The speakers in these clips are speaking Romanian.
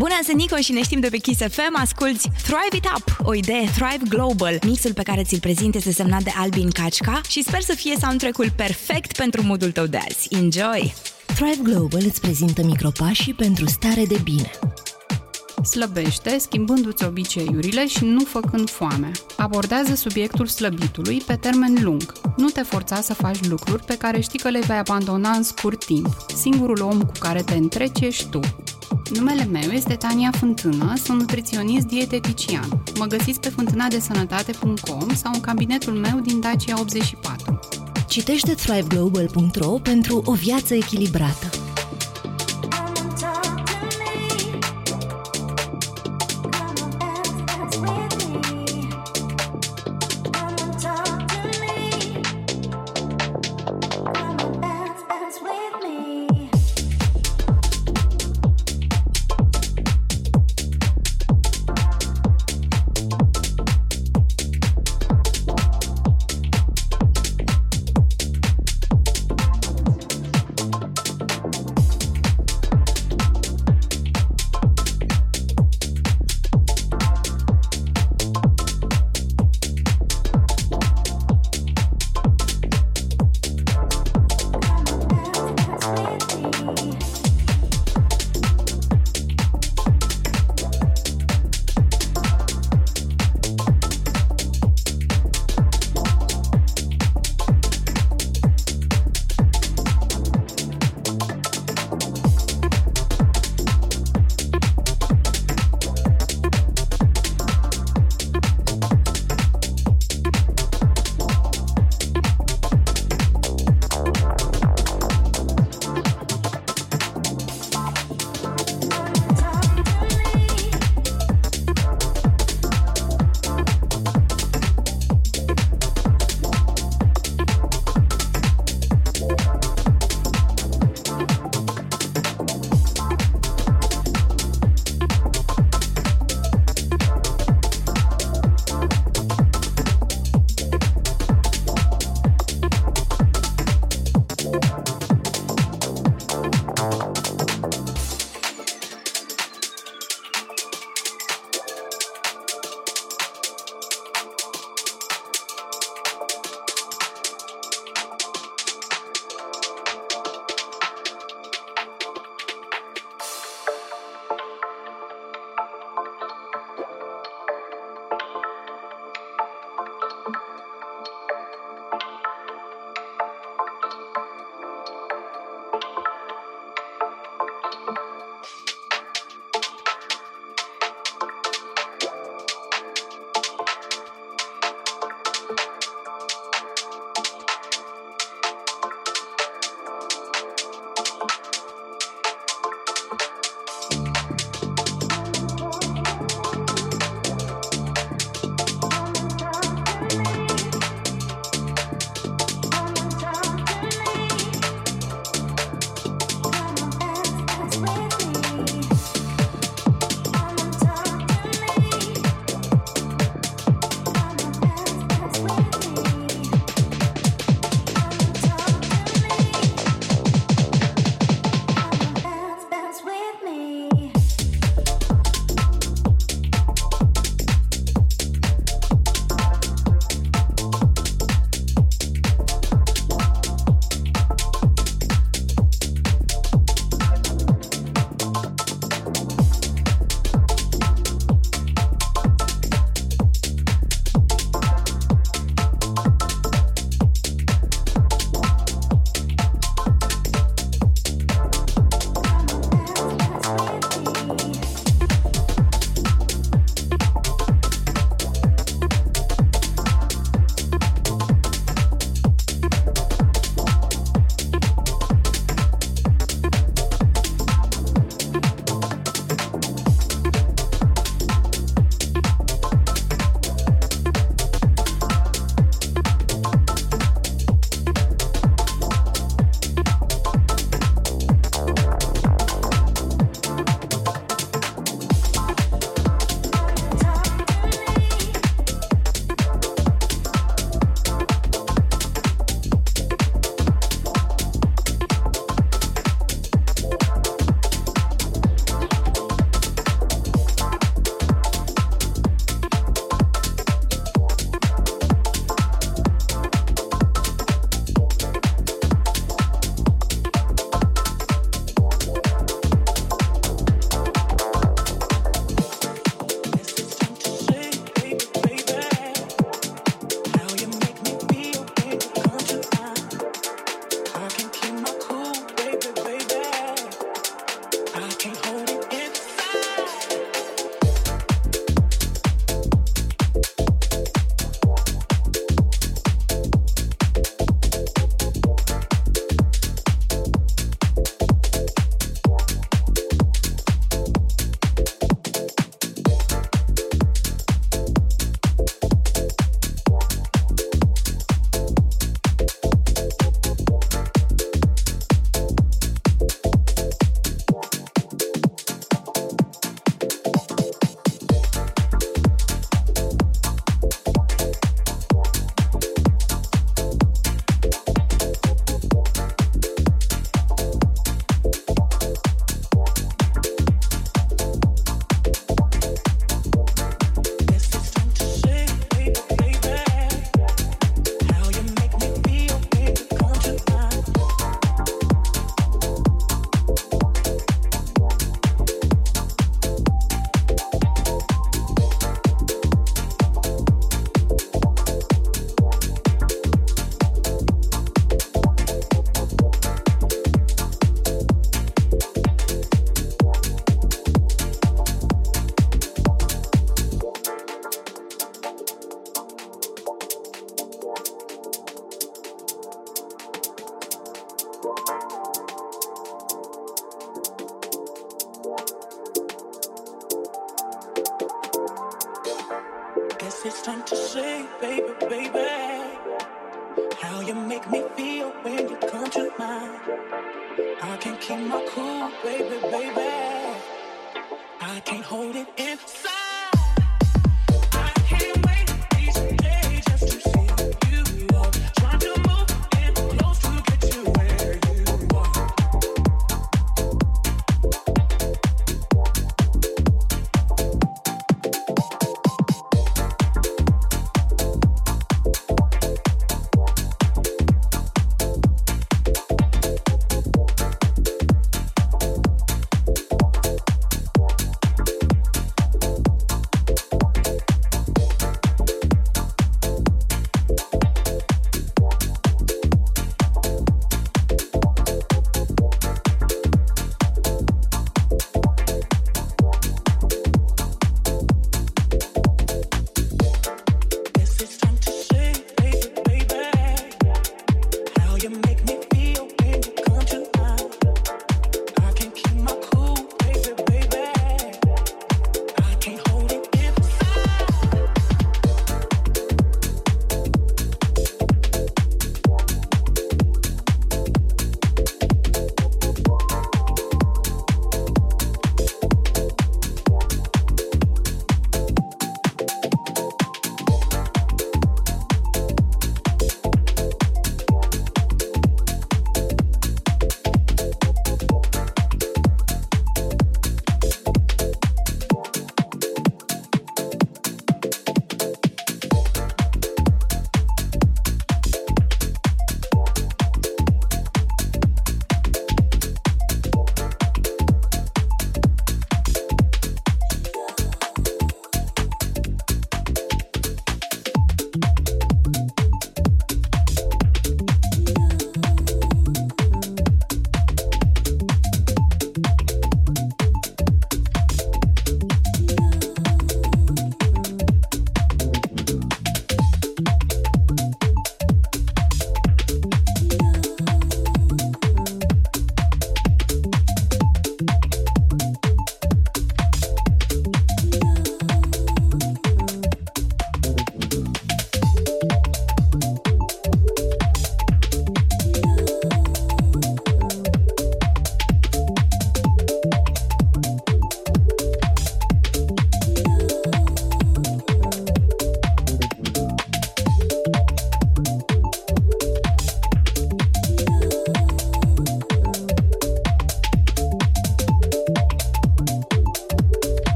Bună, sunt Nico și ne știm de pe Kiss FM. Asculți Thrive It Up, o idee Thrive Global. Mixul pe care ți-l prezint este semnat de Albin Kachka și sper să fie soundtrack-ul perfect pentru modul tău de azi. Enjoy! Thrive Global îți prezintă micropașii pentru stare de bine. Slăbește schimbându-ți obiceiurile și nu făcând foame. Abordează subiectul slăbitului pe termen lung. Nu te forța să faci lucruri pe care știi că le vei abandona în scurt timp. Singurul om cu care te întreci ești tu. Numele meu este Tania Fântână, sunt nutriționist dietetician. Mă găsiți pe fântânadesănătate.com sau în cabinetul meu din Dacia 84. Citește thriveglobal.ro pentru o viață echilibrată.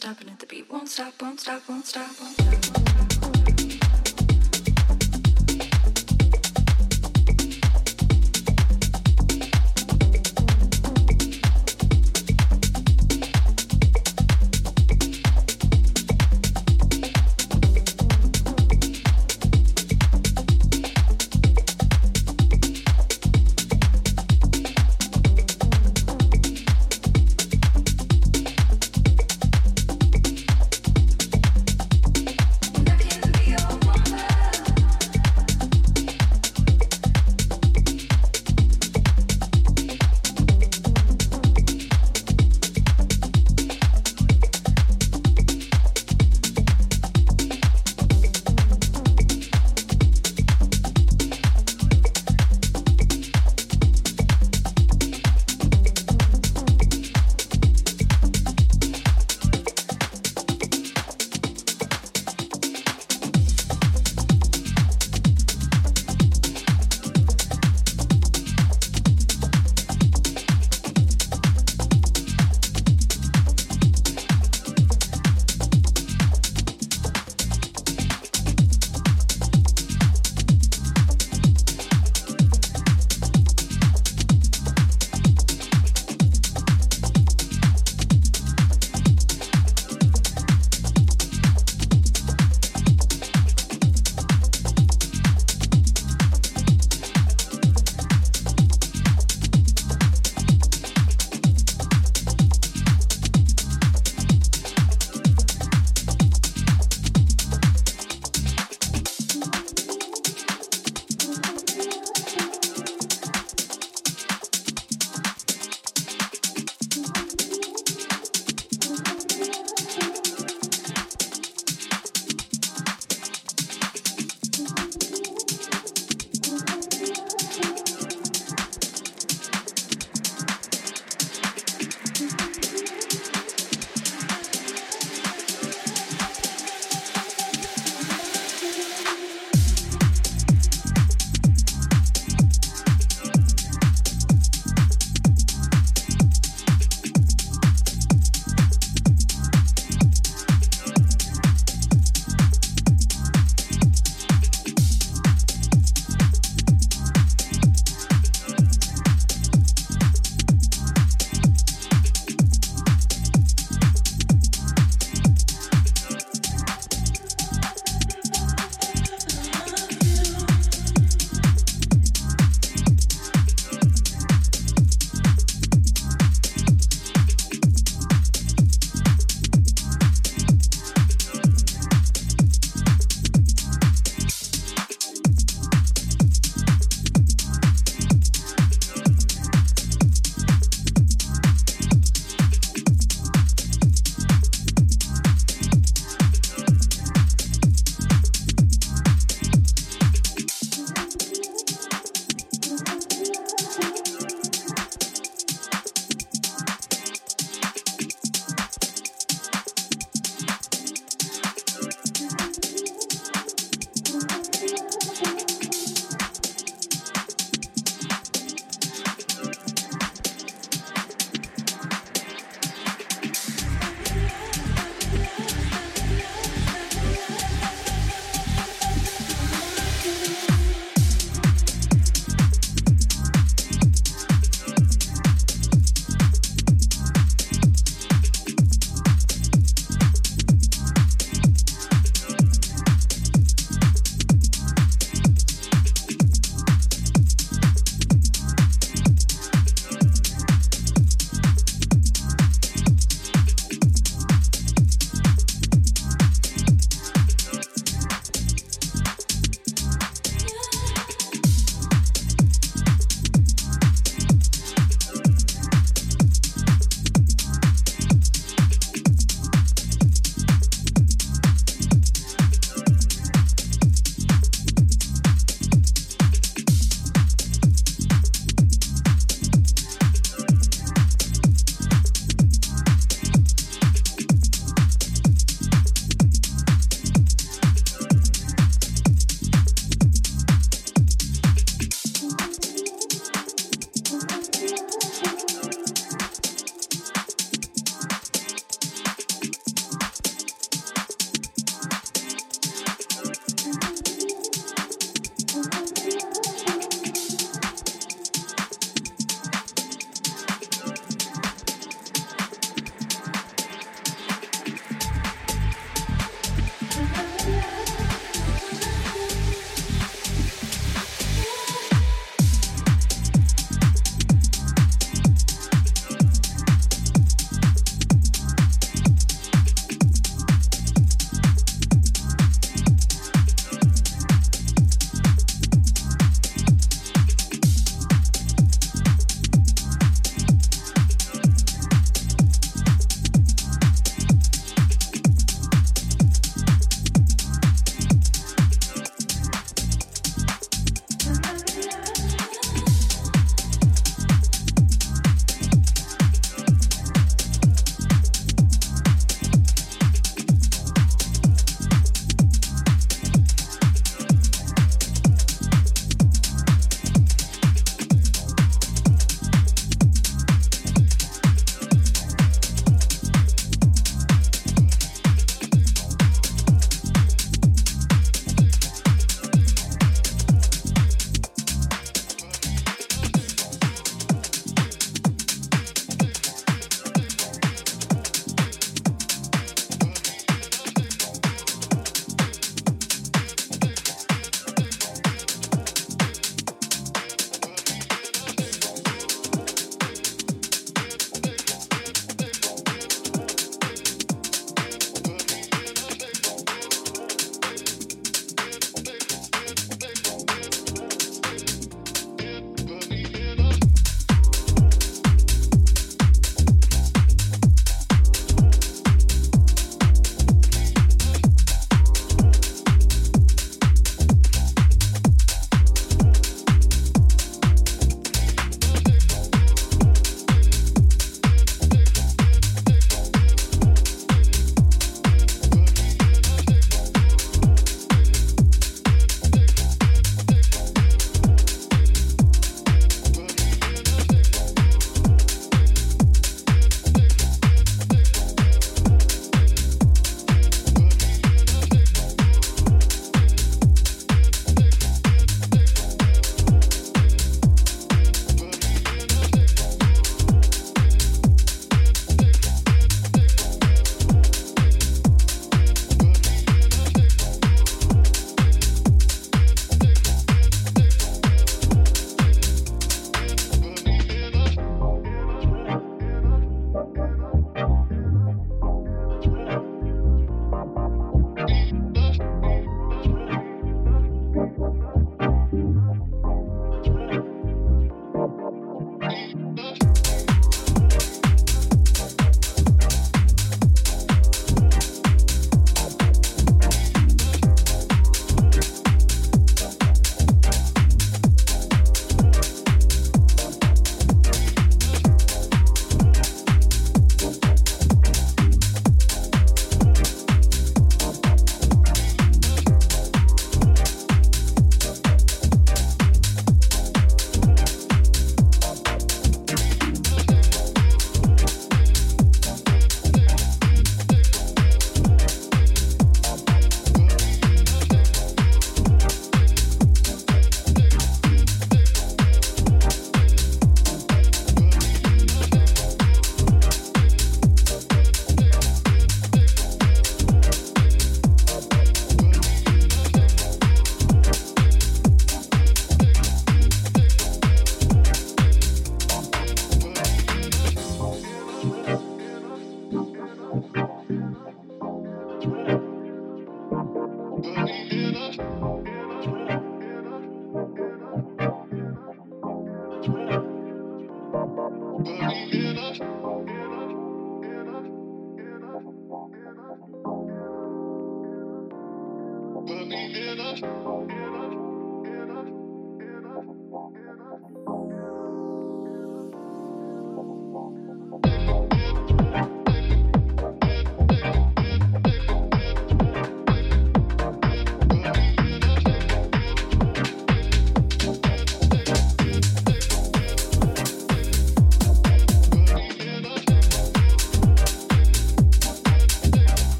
Stopping at The beat won't stop, won't stop, won't stop, won't stop.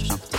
or something.